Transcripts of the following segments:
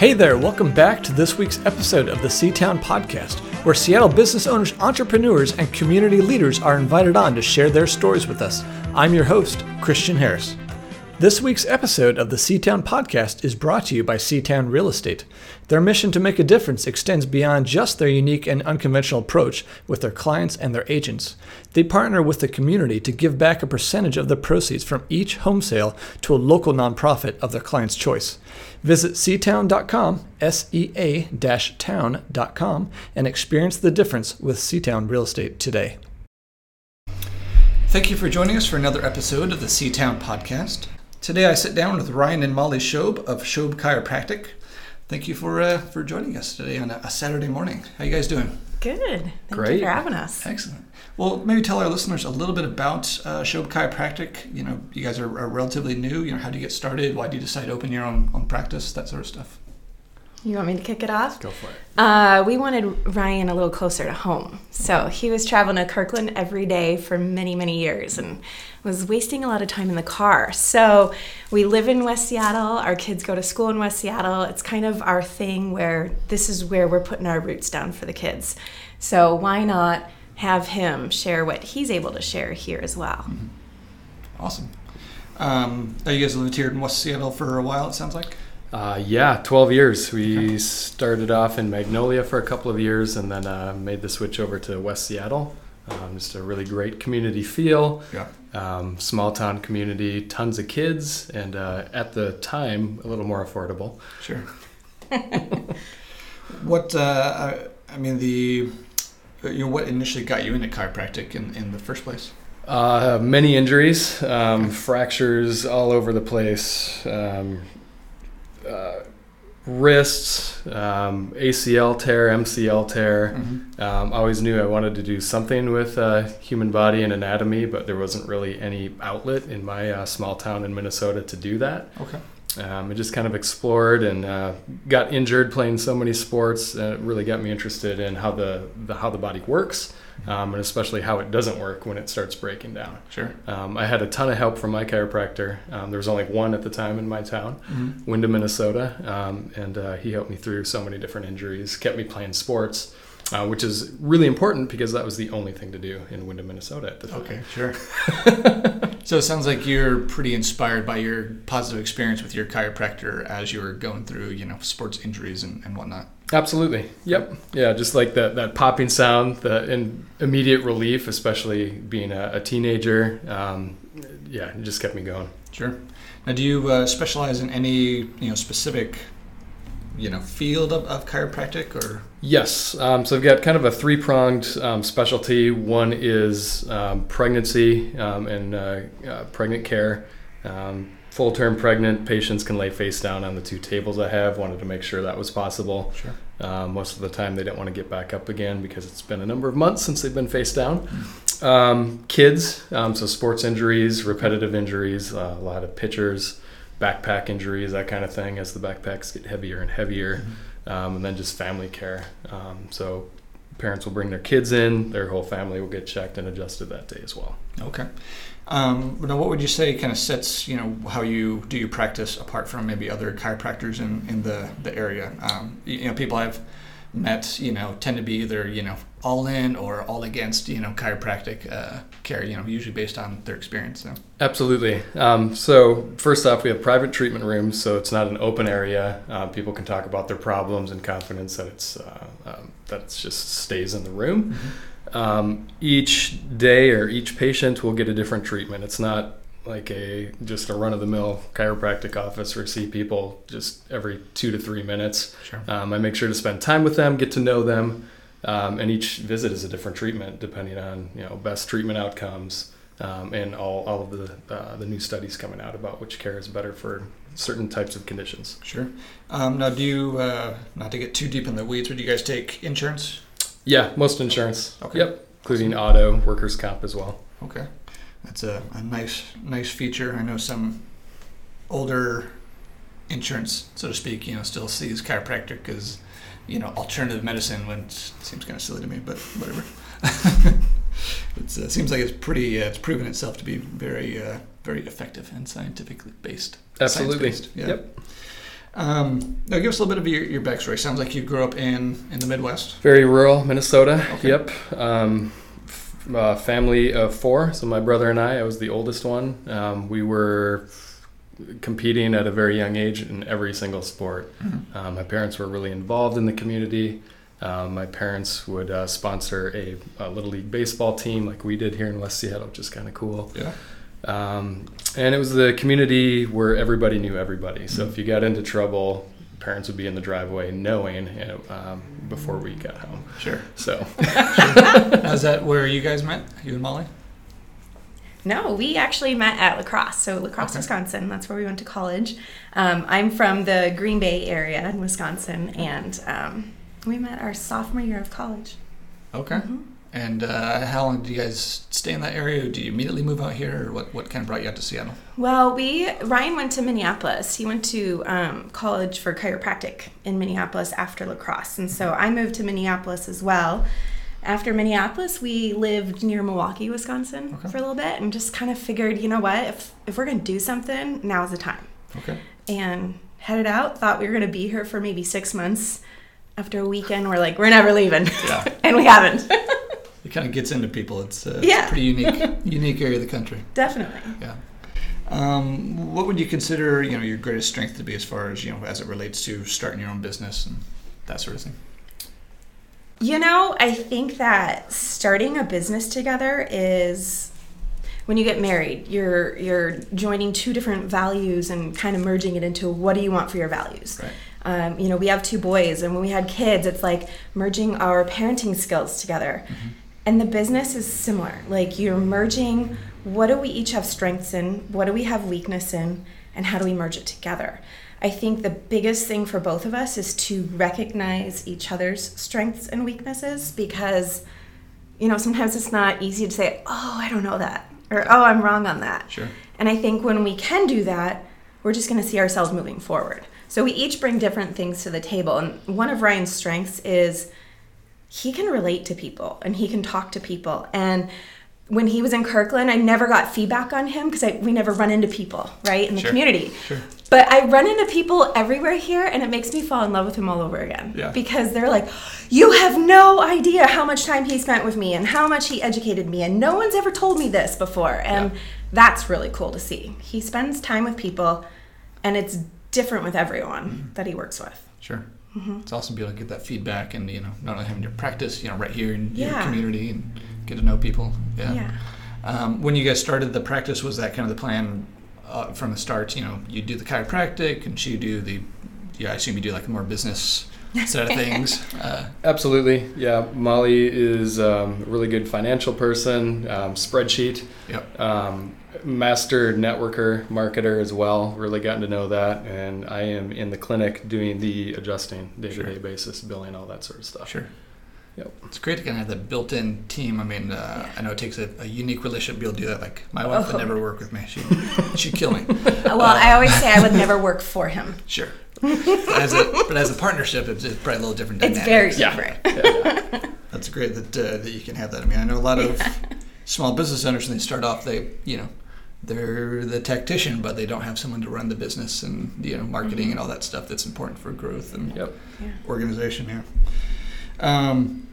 Hey there, welcome back to this week's episode of the Seatown Podcast, where Seattle business owners, entrepreneurs, and community leaders are invited on to share their stories with us. I'm your host, Christian Harris. This week's episode of the Seatown Podcast is brought to you by Seatown Real Estate. Their mission to make a difference extends beyond just their unique and unconventional approach with their clients and their agents. They partner with the community to give back a percentage of the proceeds from each home sale to a local nonprofit of their client's choice. Visit seatown.com, S E A town.com, and experience the difference with Seatown Real Estate today. Thank you for joining us for another episode of the Seatown Podcast. Today I sit down with Ryan and Molly Schoeb of Schoeb Chiropractic. Thank you for uh, for joining us today on a, a, Saturday morning. How you guys doing? Good. Thank Great. you for having us. Excellent. Well, maybe tell our listeners a little bit about uh, Schoeb Chiropractic. You know, you guys are, are relatively new. You know, how do you get started? Why did you decide to open your own, own practice? That sort of stuff. You want me to kick it off? Go for it. Uh, we wanted Ryan a little closer to home. So he was traveling to Kirkland every day for many, many years and was wasting a lot of time in the car. So we live in West Seattle. Our kids go to school in West Seattle. It's kind of our thing where this is where we're putting our roots down for the kids. So why not have him share what he's able to share here as well? Mm-hmm. Awesome. Um, you guys lived here in West Seattle for a while, it sounds like? Uh, yeah, 12 years. We started off in Magnolia for a couple of years and then uh, made the switch over to West Seattle. Um, just a really great community feel. Yeah. Um, small town community, tons of kids, and uh, at the time, a little more affordable. Sure. what, uh, I mean, the, you know, what initially got you into chiropractic in, in the first place? Uh, many injuries, um, fractures all over the place, um, uh, wrists, um, ACL tear, MCL tear. Mm-hmm. Um, always knew I wanted to do something with uh, human body and anatomy, but there wasn't really any outlet in my uh, small town in Minnesota to do that. Okay. Um, I just kind of explored and uh, got injured playing so many sports. And it really got me interested in how the, the how the body works um, and especially how it doesn't work when it starts breaking down. Sure. Um, I had a ton of help from my chiropractor. Um, there was only one at the time in my town, mm-hmm. Windom, Minnesota, um, and uh, he helped me through so many different injuries, kept me playing sports. Uh, which is really important because that was the only thing to do in Windom, Minnesota at the time. Okay, sure. so it sounds like you're pretty inspired by your positive experience with your chiropractor as you were going through, you know, sports injuries and, and whatnot. Absolutely. Yep. Yeah, just like that that popping sound, the immediate relief, especially being a, a teenager. Um, yeah, it just kept me going. Sure. Now, do you uh, specialize in any you know specific you know field of, of chiropractic or? Yes. Um, so I've got kind of a three pronged um, specialty. One is um, pregnancy um, and uh, uh, pregnant care. Um, full term pregnant patients can lay face down on the two tables I have. Wanted to make sure that was possible. Sure. Um, most of the time, they don't want to get back up again because it's been a number of months since they've been face down. Um, kids, um, so sports injuries, repetitive injuries, uh, a lot of pitchers, backpack injuries, that kind of thing, as the backpacks get heavier and heavier. Mm-hmm. Um, and then just family care. Um, so parents will bring their kids in, their whole family will get checked and adjusted that day as well. Okay. Um, now, what would you say kind of sets you know how you do your practice apart from maybe other chiropractors in, in the the area? Um, you, you, know, people I've met you know tend to be either you know all in or all against you know chiropractic uh, care. You know, usually based on their experience. So. Absolutely. Um, so first off, we have private treatment rooms, so it's not an open area. Uh, people can talk about their problems in confidence that it's uh, um, that it just stays in the room. Mm-hmm. Um, each day or each patient will get a different treatment. It's not like a just a run of the mill chiropractic office or see people just every two to three minutes. Sure. Um, I make sure to spend time with them, get to know them, um, and each visit is a different treatment depending on you know best treatment outcomes um, and all, all of the uh, the new studies coming out about which care is better for certain types of conditions. Sure. Um, now, do you uh, not to get too deep in the weeds, but do you guys take insurance? Yeah, most insurance. Okay. Yep, including auto, workers' comp as well. Okay, that's a, a nice nice feature. I know some older insurance, so to speak, you know, still sees chiropractic as you know alternative medicine when it seems kind of silly to me, but whatever. it uh, seems like it's pretty. Uh, it's proven itself to be very uh, very effective and scientifically based. Absolutely. Yeah. Yep. Um, now, give us a little bit of your, your backstory. Sounds like you grew up in, in the Midwest. Very rural Minnesota. Okay. Yep. Um, f- uh, family of four. So my brother and I, I was the oldest one. Um, we were competing at a very young age in every single sport. Mhm. Um, my parents were really involved in the community. Um, my parents would uh, sponsor a, a little league baseball team like we did here in West Seattle, which is kind of cool. Yeah. Um, and it was the community where everybody knew everybody. So if you got into trouble, parents would be in the driveway knowing you know, um, before we got home. Sure. So now, is that where you guys met? You and Molly? No, we actually met at La Crosse. So La Crosse, Okay. Wisconsin. That's where we went to college. Um, I'm from the Green Bay area in Wisconsin, and um, we met our sophomore year of college. Okay. Mhm. And uh, how long did you guys stay in that area? Did you immediately move out here, or what, what kind of brought you out to Seattle? Well, we Ryan went to Minneapolis. He went to um, college for chiropractic in Minneapolis after La Crosse, and so I moved to Minneapolis as well. After Minneapolis, we lived near Milwaukee, Wisconsin, Okay. for a little bit, and just kind of figured, you know what, if if we're gonna do something, now's the time. Okay. And headed out. Thought we were gonna be here for maybe six months. After a weekend, we're like, we're never leaving, Yeah. and we haven't. It kind of gets into people. It's, uh, it's Yeah. a pretty unique, unique area of the country. Definitely. Yeah. Um, what would you consider, you know, your greatest strength to be as far as you know, as it relates to starting your own business and that sort of thing? You know, I think that starting a business together is when you get married, you're you're joining two different values and kind of merging it into what do you want for your values. Right. Um, you know, we have two boys, and when we had kids, it's like merging our parenting skills together. And the business is similar. Like you're merging what do we each have strengths in, what do we have weakness in, and how do we merge it together. I think the biggest thing for both of us is to recognize each other's strengths and weaknesses because, you know, sometimes it's not easy to say, oh, I don't know that, or oh, I'm wrong on that. Sure. And I think when we can do that, we're just going to see ourselves moving forward. So we each bring different things to the table. And one of Ryan's strengths is he can relate to people and he can talk to people. And when he was in Kirkland, I never got feedback on him because we never run into people, right, in the Sure. community. Sure. But I run into people everywhere here, and it makes me fall in love with him all over again. Yeah. Because they're like, you have no idea how much time he spent with me and how much he educated me, and no one's ever told me this before. And Yeah. that's really cool to see. He spends time with people, and it's different with everyone Mm-hmm. that he works with. Sure. Mm-hmm. It's awesome to be able to get that feedback and you know not only having your practice, you know, right here in your community and get to know people. Yeah. Yeah. Um, when you guys started the practice, was that kind of the plan uh, from the start? You know, you do the chiropractic, and she do the. Yeah, I assume you do like more business side of things. Uh, absolutely, yeah. Molly is um, a really good financial person, um, spreadsheet, yep. um, master networker, marketer as well. Really gotten to know that, and I am in the clinic doing the adjusting day to day basis, billing, all that sort of stuff. Sure. Yep. It's great to kind of have that built-in team. I mean, uh, I know it takes a, a unique relationship to be able to do that. Like my wife would Oh. never work with me. She she'd kill me. Well, I always say I would never work for him. Sure. But as a but as a partnership, it's, it's probably a little different. It's very dynamic. different. Yeah. That's great that uh, that you can have that. I mean, I know a lot of small business owners when they start off, they you know they're the tactician, but they don't have someone to run the business and you know marketing and all that stuff that's important for growth and Yep. Yeah. organization. Yeah. Um,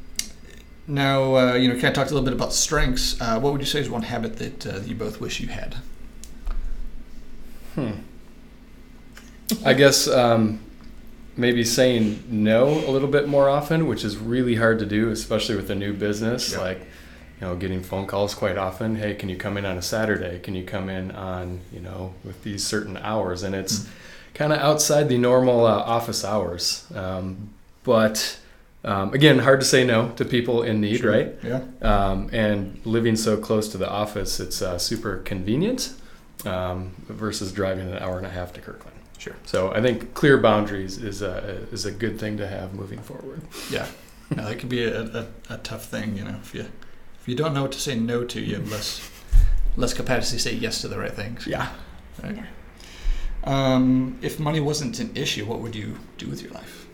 now uh, you know, kind of talked a little bit about strengths. Uh, what would you say is one habit that uh, you both wish you had? Hmm. I guess um, maybe saying no a little bit more often, which is really hard to do, especially with a new business. Yeah. Like, you know, getting phone calls quite often. Hey, can you come in on a Saturday? Can you come in on, you know, with these certain hours? And it's Mm. kind of outside the normal uh, office hours. Um, but um, again, hard to say no to people in need, Sure. right? Yeah. Um, and living so close to the office, it's uh, super convenient um, versus driving an hour and a half to Kirkland. Sure. So I think clear boundaries is a is a good thing to have moving forward. Yeah. No, that could be a, a, a tough thing, you know. If you if you don't know what to say no to, you have less less capacity to say yes to the right things. Yeah. Right. Yeah. Um, if money wasn't an issue, what would you do with your life?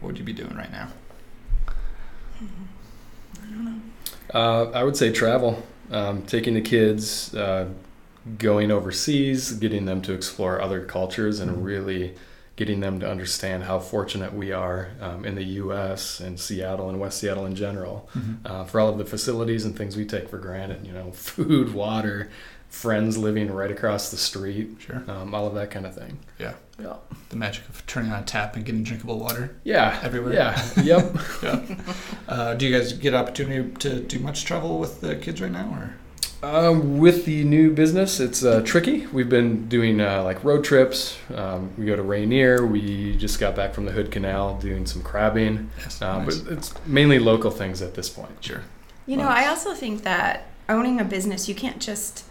What would you be doing right now? I don't Uh, I would say travel, um, taking the kids, uh, going overseas, getting them to explore other cultures, and Mhm. really getting them to understand how fortunate we are um, in the U.S. and Seattle and West Seattle in general Mm-hmm. uh, for all of the facilities and things we take for granted. You know, food, water, friends living right across the street, Sure. um, all of that kind of thing. Yeah. Yeah. The magic of turning on a tap and getting drinkable water. Yeah. Everywhere. Yeah. Yep. Yeah. uh, do you guys get opportunity to do much travel with the kids right now, or? Um, with the new business, it's uh, tricky. We've been doing uh, like road trips. Um, we go to Rainier. We just got back from the Hood Canal doing some crabbing. Yes. Uh, nice. But it's mainly local things at this point. Sure. You know, I also think that owning a business, you can't just,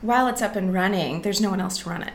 while it's up and running, there's no one else to run it.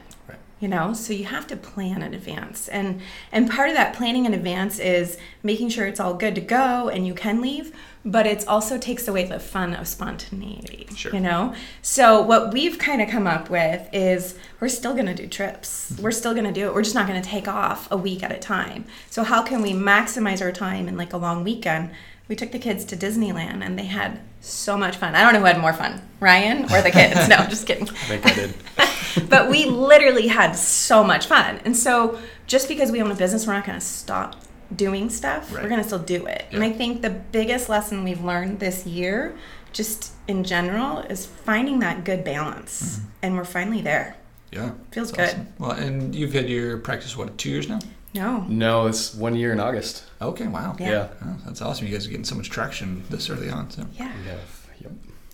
You know, so you have to plan in advance, and and part of that planning in advance is making sure it's all good to go and you can leave, but it also takes away the fun of spontaneity. Sure. You know, so what we've kind of come up with is we're still going to do trips. Mm-hmm. We're still going to do it. We're just not going to take off a week at a time. So how can we maximize our time in like a long weekend? We took the kids to Disneyland and they had so much fun. I don't know who had more fun, Ryan or the kids. no, just kidding. I think I did. But we literally had so much fun. And so just because we own a business, we're not going to stop doing stuff. Right. We're going to still do it. And I think the biggest lesson we've learned this year, just in general, is finding that good balance. Mm-hmm. And we're finally there. Yeah. Feels That's good. awesome. Well, and you've had your practice what two years now? No. no, it's one year in August. Okay. Wow. Yeah. Yeah. Oh, that's awesome. You guys are getting so much traction this early on. So. Yeah. We have. Yep.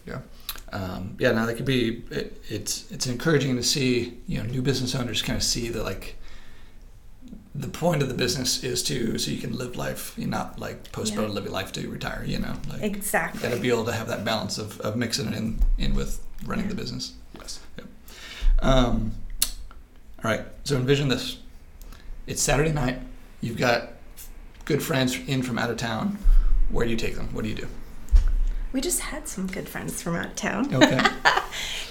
Yeah. Um, yeah, now that could be it, it's it's encouraging to see you know new business owners kind of see that like the point of the business is to so you can live life, you not like postpone Yeah. living life to retire. You know, like you Exactly. got to be able to have that balance of, of mixing it in in with running the business. Yes. yep. Um, all right, so envision this: it's Saturday night. You've got good friends in from out of town. Where do you take them? What do you do? We just had some good friends from out of town. Okay.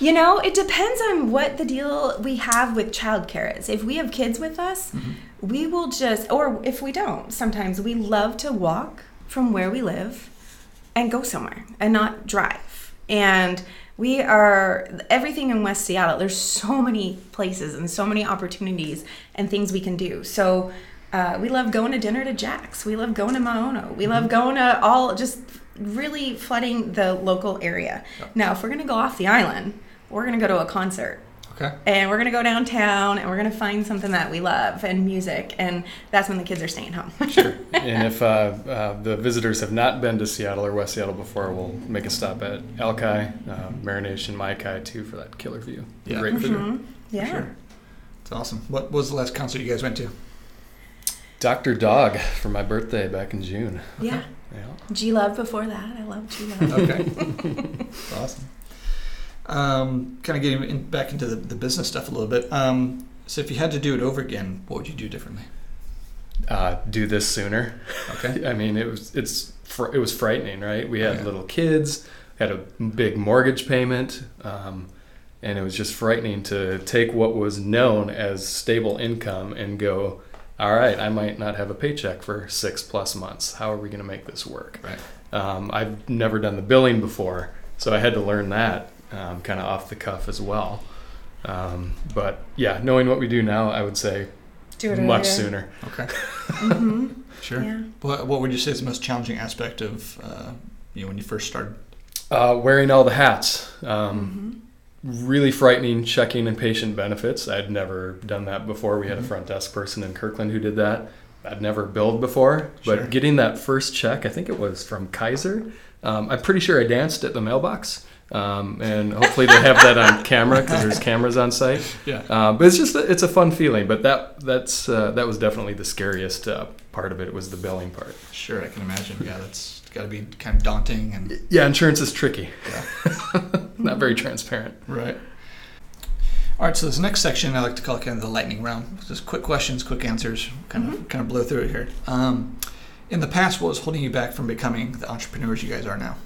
You know, it depends on what the deal we have with childcare is. If we have kids with us, mm-hmm. we will just, or if we don't, sometimes we love to walk from where we live and go somewhere and not drive. And we are everything in West Seattle. There's so many places and so many opportunities and things we can do. So uh, we love going to dinner to Jack's. We love going to Maono. We love going to all just really flooding the local area. Now, if we're gonna go off the island, we're gonna go to a concert okay. and we're gonna go downtown and we're gonna find something that we love and music, and that's when the kids are staying home. Sure. and if uh, uh, the visitors have not been to Seattle or West Seattle before, we'll make a stop at Alki, uh, Marination, Maikai too for that killer view. Yeah. Great food. Mhm. Yeah. Sure. It's awesome. What was the last concert you guys went to? Dr. Dog for my birthday back in June. Yeah. Yeah. G Love before that. I love G Love. Okay. awesome. Um, kind of getting in, back into the, the business stuff a little bit. Um, so if you had to do it over again, what would you do differently? Uh, do this sooner. Okay. I mean, it was it's fr- it was frightening, right? We had Yeah. little kids, had a big mortgage payment, um, and it was just frightening to take what was known as stable income and go, all right, I might not have a paycheck for six plus months. How are we going to make this work? Right. Um, I've never done the billing before, so I had to learn that um, kind of off the cuff as well. Um, but yeah, knowing what we do now, I would say Do it much earlier. sooner. Okay. hmm Sure. Yeah. What, what would you say is the most challenging aspect of uh, you know when you first started? Uh, wearing all the hats. Um, Mhm. really frightening checking and patient benefits. I'd never done that before. We had a Mhm. front desk person in Kirkland who did that. I'd never billed before, Sure. but getting that first check, I think it was from Kaiser. Um, I'm pretty sure I danced at the mailbox, um, and hopefully they have that on camera because there's cameras on site. Yeah. Uh, but it's just a, it's a fun feeling. But that that's uh, that was definitely the scariest uh, part of it. Was the billing part. Sure, I can imagine. Yeah, that's got to be kind of daunting and Yeah, insurance is tricky. yeah. Not very transparent. Right. All right, so this next section I like to call kind of the lightning round. Just quick questions, quick answers, kind of kind of blow through it here. Um, in the past, what was holding you back from becoming the entrepreneurs you guys are now?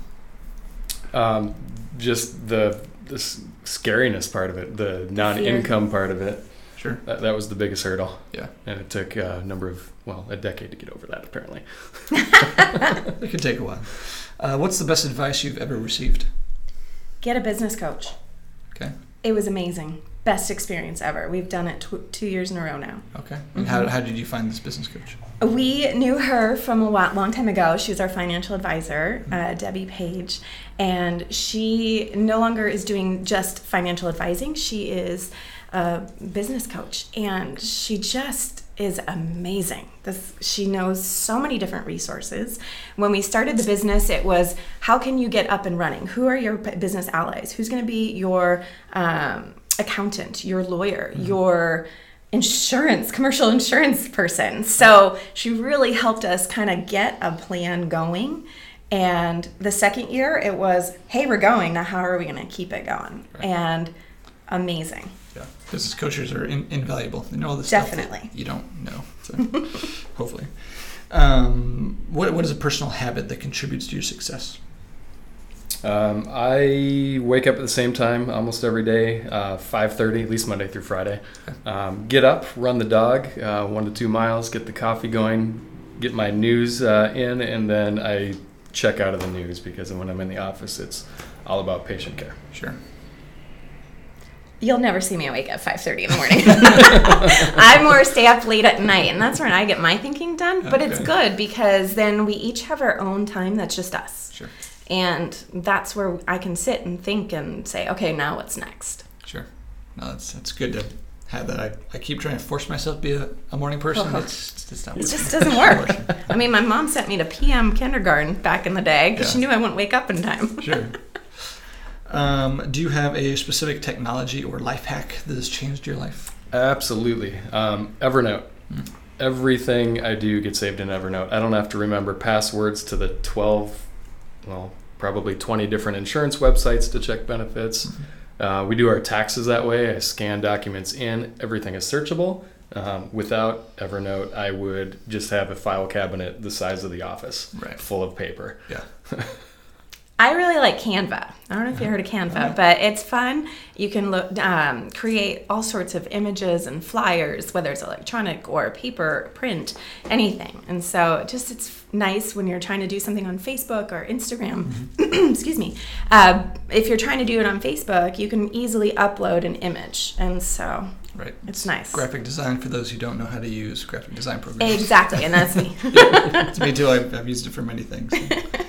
Um, just the the scariness part of it, the non-income part of it. Sure. That, that was the biggest hurdle, Yeah, and it took uh, a number of well, a decade to get over that. Apparently, it could take a while. Uh, what's the best advice you've ever received? Get a business coach. Okay. It was amazing. Best experience ever. We've done it tw- two years in a row now. Okay. And how, how did you find this business coach? We knew her from a while, long time ago. She was our financial advisor, uh, Debbie Page, and she no longer is doing just financial advising. She is a business coach, and she just is amazing. This she knows so many different resources. When we started the business, it was how can you get up and running? Who are your business allies? Who's going to be your um, accountant, your lawyer, your insurance, commercial insurance person. So she really helped us kind of get a plan going. And the second year, it was, hey, we're going. Now, how are we going to keep it going? And amazing. Yeah. Business coaches are in, invaluable. They know all the stuff Definitely. that you don't know. So hopefully. Um, what, what is a personal habit that contributes to your success? Um, I wake up at the same time almost every day, uh, 5.30, at least Monday through Friday. Um, get up, run the dog, uh, one to two miles, get the coffee going, get my news uh, in, and then I check out of the news because when I'm in the office, it's all about patient care. Sure. You'll never see me awake at 5.30 in the morning. I more stay up late at night, and that's when I get my thinking done. But it's good because then we each have our own time that's just us. Sure. And that's where I can sit and think and say, okay, now what's next? Sure. No, that's that's good to have that. I, I keep trying to force myself to be a, a morning person. Uh-huh. It's, it's just not It just doesn't work. I mean, my mom sent me to PM kindergarten back in the day because she knew I wouldn't wake up in time. Sure. Um, do you have a specific technology or life hack that has changed your life? Absolutely. Um, Evernote. Mm. Everything I do gets saved in Evernote. I don't have to remember passwords to the 12, well, probably 20 different insurance websites to check benefits. Uh, we do our taxes that way. I scan documents in, everything is searchable. Um, without Evernote, I would just have a file cabinet the size of the office, Right. full of paper. Yeah. I really like Canva. I don't know if you heard of Canva, but it's fun. You can look, um, create all sorts of images and flyers, whether it's electronic or paper, print, anything. And so just it's nice when you're trying to do something on Facebook or Instagram. excuse me. Uh, if you're trying to do it on Facebook, you can easily upload an image, and so Right. it's nice. Graphic design for those who don't know how to use graphic design programs. Exactly, and that's me. it's me too. I've, I've used it for many things.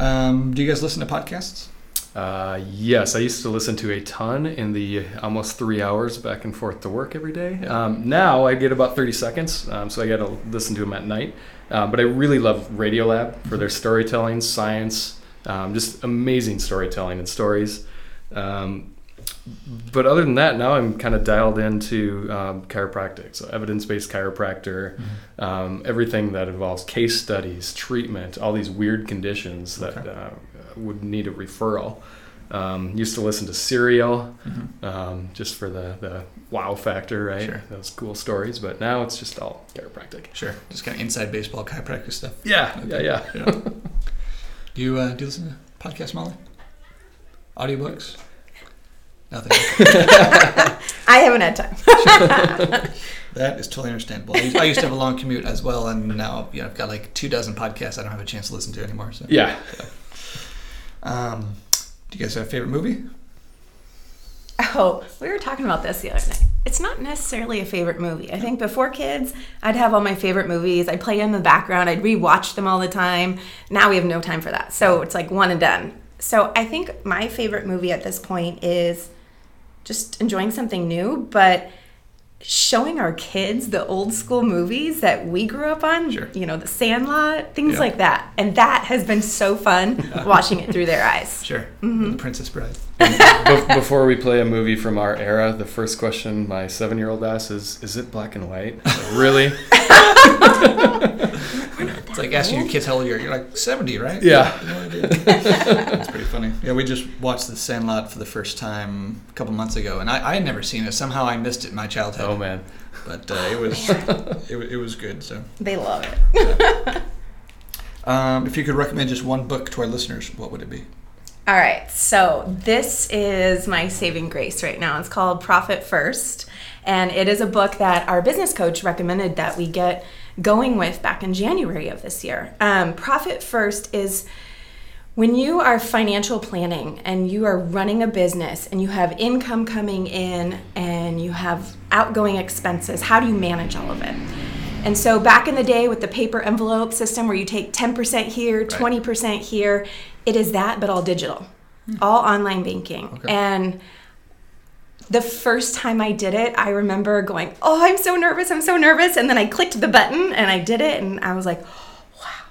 Um, do you guys listen to podcasts? Uh, yes, I used to listen to a ton in the almost three hours back and forth to work every day. Um, now I get about 30 seconds, um, so I got to listen to them at night. Uh, but I really love Radiolab for their storytelling, science, um, just amazing storytelling and stories. Um, but other than that, now I'm kind of dialed into um, chiropractic, so evidence-based chiropractor, um, everything that involves case studies, treatment, all these weird conditions that Okay. uh, would need a referral. Um, used to listen to Serial Mm-hmm. um, just for the, the wow factor, right? Sure. Those cool stories, but now it's just all chiropractic. Sure. Just kind of inside baseball chiropractic stuff. Yeah, Okay. yeah, yeah. Do you uh, do you listen to podcasts, Molly? Audiobooks? Nothing. I haven't had time. that is totally understandable. I used, I used to have a long commute as well, and now you know, I've got like two dozen podcasts I don't have a chance to listen to anymore. So, Yeah. um, do you guys have a favorite movie? Oh, we were talking about this the other night. It's not necessarily a favorite movie. I think before kids, I'd have all my favorite movies. I'd play in the background. I'd rewatch them all the time. Now we have no time for that. So it's like one and done. So I think my favorite movie at this point is just enjoying something new, but showing our kids the old school movies that we grew up on. Sure. You know, The Sandlot, things Yeah. like that. And that has been so fun watching it through their eyes. Sure. Mm-hmm. The Princess Bride. Be- before we play a movie from our era, the first question my seven-year-old asks is, "Is it black and white?" Like, really? It's like asking your kids how old you are. You're like 70, right? Yeah. No idea. That's pretty funny. Yeah, we just watched The Sandlot for the first time a couple months ago, and I, I had never seen it. Somehow I missed it in my childhood. Oh man. But uh, it was it, it was good. So, They love it. um, if you could recommend just one book to our listeners, what would it be? All right, so this is my saving grace right now. It's called Profit First, and it is a book that our business coach recommended that we get going with back in January of this year. Um, Profit First is when you are financial planning and you are running a business and you have income coming in and you have outgoing expenses, how do you manage all of it? And so back in the day with the paper envelope system where you take 10% here, 20% here, it is that, but all digital, all online banking. Okay. And the first time I did it, I remember going, Oh, I'm so nervous, I'm so nervous. And then I clicked the button and I did it, and I was like, Wow,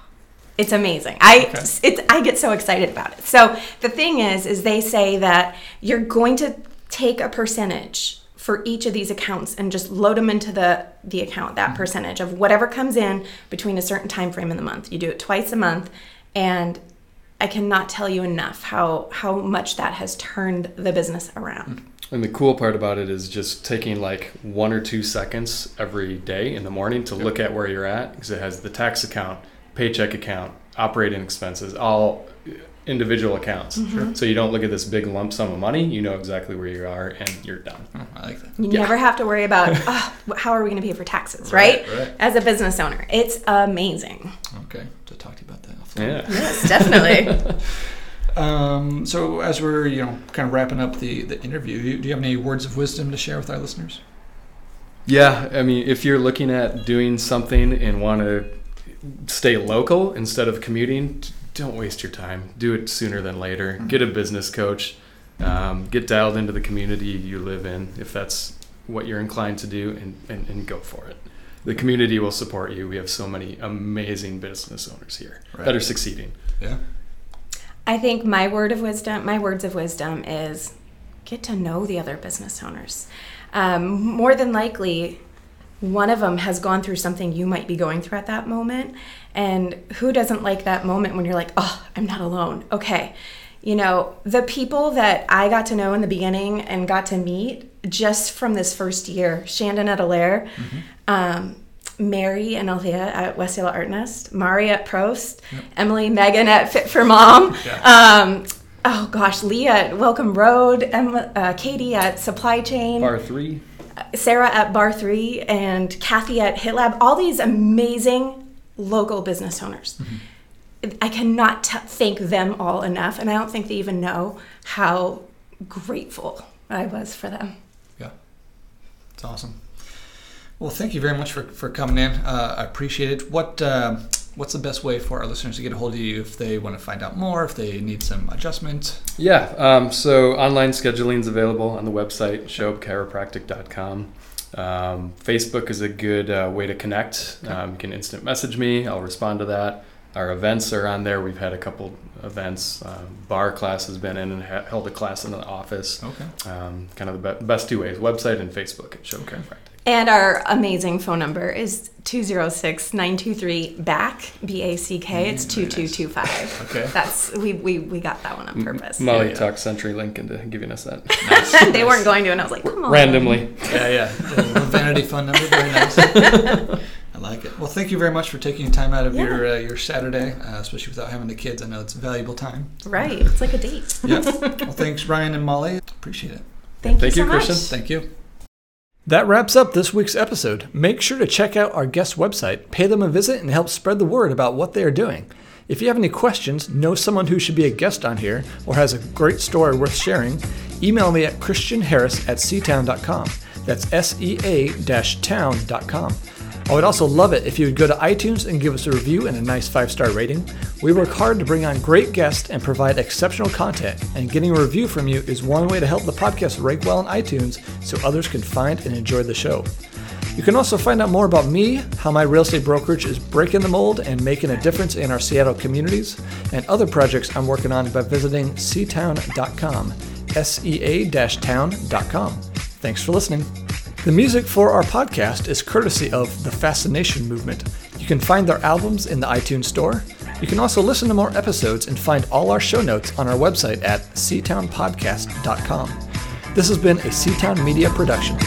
it's amazing. I Okay. it's I get so excited about it. So the thing is, is they say that you're going to take a percentage for each of these accounts and just load them into the the account that mm-hmm. percentage of whatever comes in between a certain time frame in the month. You do it twice a month, and I cannot tell you enough how how much that has turned the business around. Mm. And the cool part about it is just taking like one or two seconds every day in the morning to look at where you're at because it has the tax account, paycheck account, operating expenses, all individual accounts. Mm-hmm. So you don't look at this big lump sum of money. You know exactly where you are and you're done. Oh, I like that. You Yeah. never have to worry about "Ah, how are we going to pay for taxes, right? Right, right. As a business owner, it's amazing. Okay, to talk to you about that. offline. Yeah. Yes, definitely. Um, so as we're you know kind of wrapping up the the interview, you- do you have any words of wisdom to share with our listeners? Yeah, I mean, if you're looking at doing something and want to stay local instead of commuting, don't waste your time. Do it sooner than later. Get a business coach. Um, get dialed into the community you live in if that's what you're inclined to do, and, and, and go for it. The community will support you. We have so many amazing business owners here Right. that are succeeding. Yeah. I think my word of wisdom, my words of wisdom is get to know the other business owners. Um, more than likely, one of them has gone through something you might be going through at that moment. And who doesn't like that moment when you're like, oh, I'm not alone? Okay. You know, the people that I got to know in the beginning and got to meet just from this first year Shandon at Alaire, um, Mary and Althea at West Yellow Art Nest, Mari at Prost, Emily, Megan at Fit for Mom. Um, oh gosh, Leah at Welcome Road, Emma, uh, Katie at Supply Chain, Bar three. Sarah at Barre3, and Kathy at Hit Lab. All these amazing local business owners. I cannot t- thank them all enough, and I don't think they even know how grateful I was for them. Yeah. It's awesome. Well, thank you very much for, for coming in. Uh, I appreciate it. What uh, What's the best way for our listeners to get a hold of you if they want to find out more, if they need some adjustment? Yeah, um, so online scheduling is available on the website, schoebchiropractic.com. Um, Facebook is a good uh, way to connect. Um, you can instant message me, I'll respond to that. Our events are on there. We've had a couple events. Um, bar class has been in and ha- held a class in the office. Okay. Um, kind of the be- best two ways website and Facebook at Schoeb Chiropractic. And our amazing phone number is 206 923 BACK, B A C K. It's 2225. Okay. That's, we, we, we got that one on purpose. Molly yeah. talked CenturyLink into giving us that they weren't going to, and I was like, come on. randomly. Yeah, yeah. The vanity phone number, very nice. I like it. Well, thank you very much for taking time out of Yeah. your uh, your Saturday, uh, especially without having the kids. I know it's valuable time. Right. It's like a date. Yeah. well, thanks, Ryan and Molly. Appreciate it. Thank, Thank you you, so much. Christian. Thank you. That wraps up this week's episode. Make sure to check out our guest website, pay them a visit, and help spread the word about what they are doing. If you have any questions, know someone who should be a guest on here, or has a great story worth sharing, email me at christianharris at seatown.com. That's S E A town.com. I would also love it if you would go to iTunes and give us a review and a nice five star rating. We work hard to bring on great guests and provide exceptional content, and getting a review from you is one way to help the podcast rank well in iTunes so others can find and enjoy the show. You can also find out more about me, how my real estate brokerage is breaking the mold and making a difference in our Seattle communities, and other projects I'm working on by visiting seatown.com, S-E-A town.com. Thanks for listening. The music for our podcast is courtesy of The Fascination Movement. You can find their albums in the iTunes Store. You can also listen to more episodes and find all our show notes on our website at seatownpodcast.com. This has been a Seatown Media production.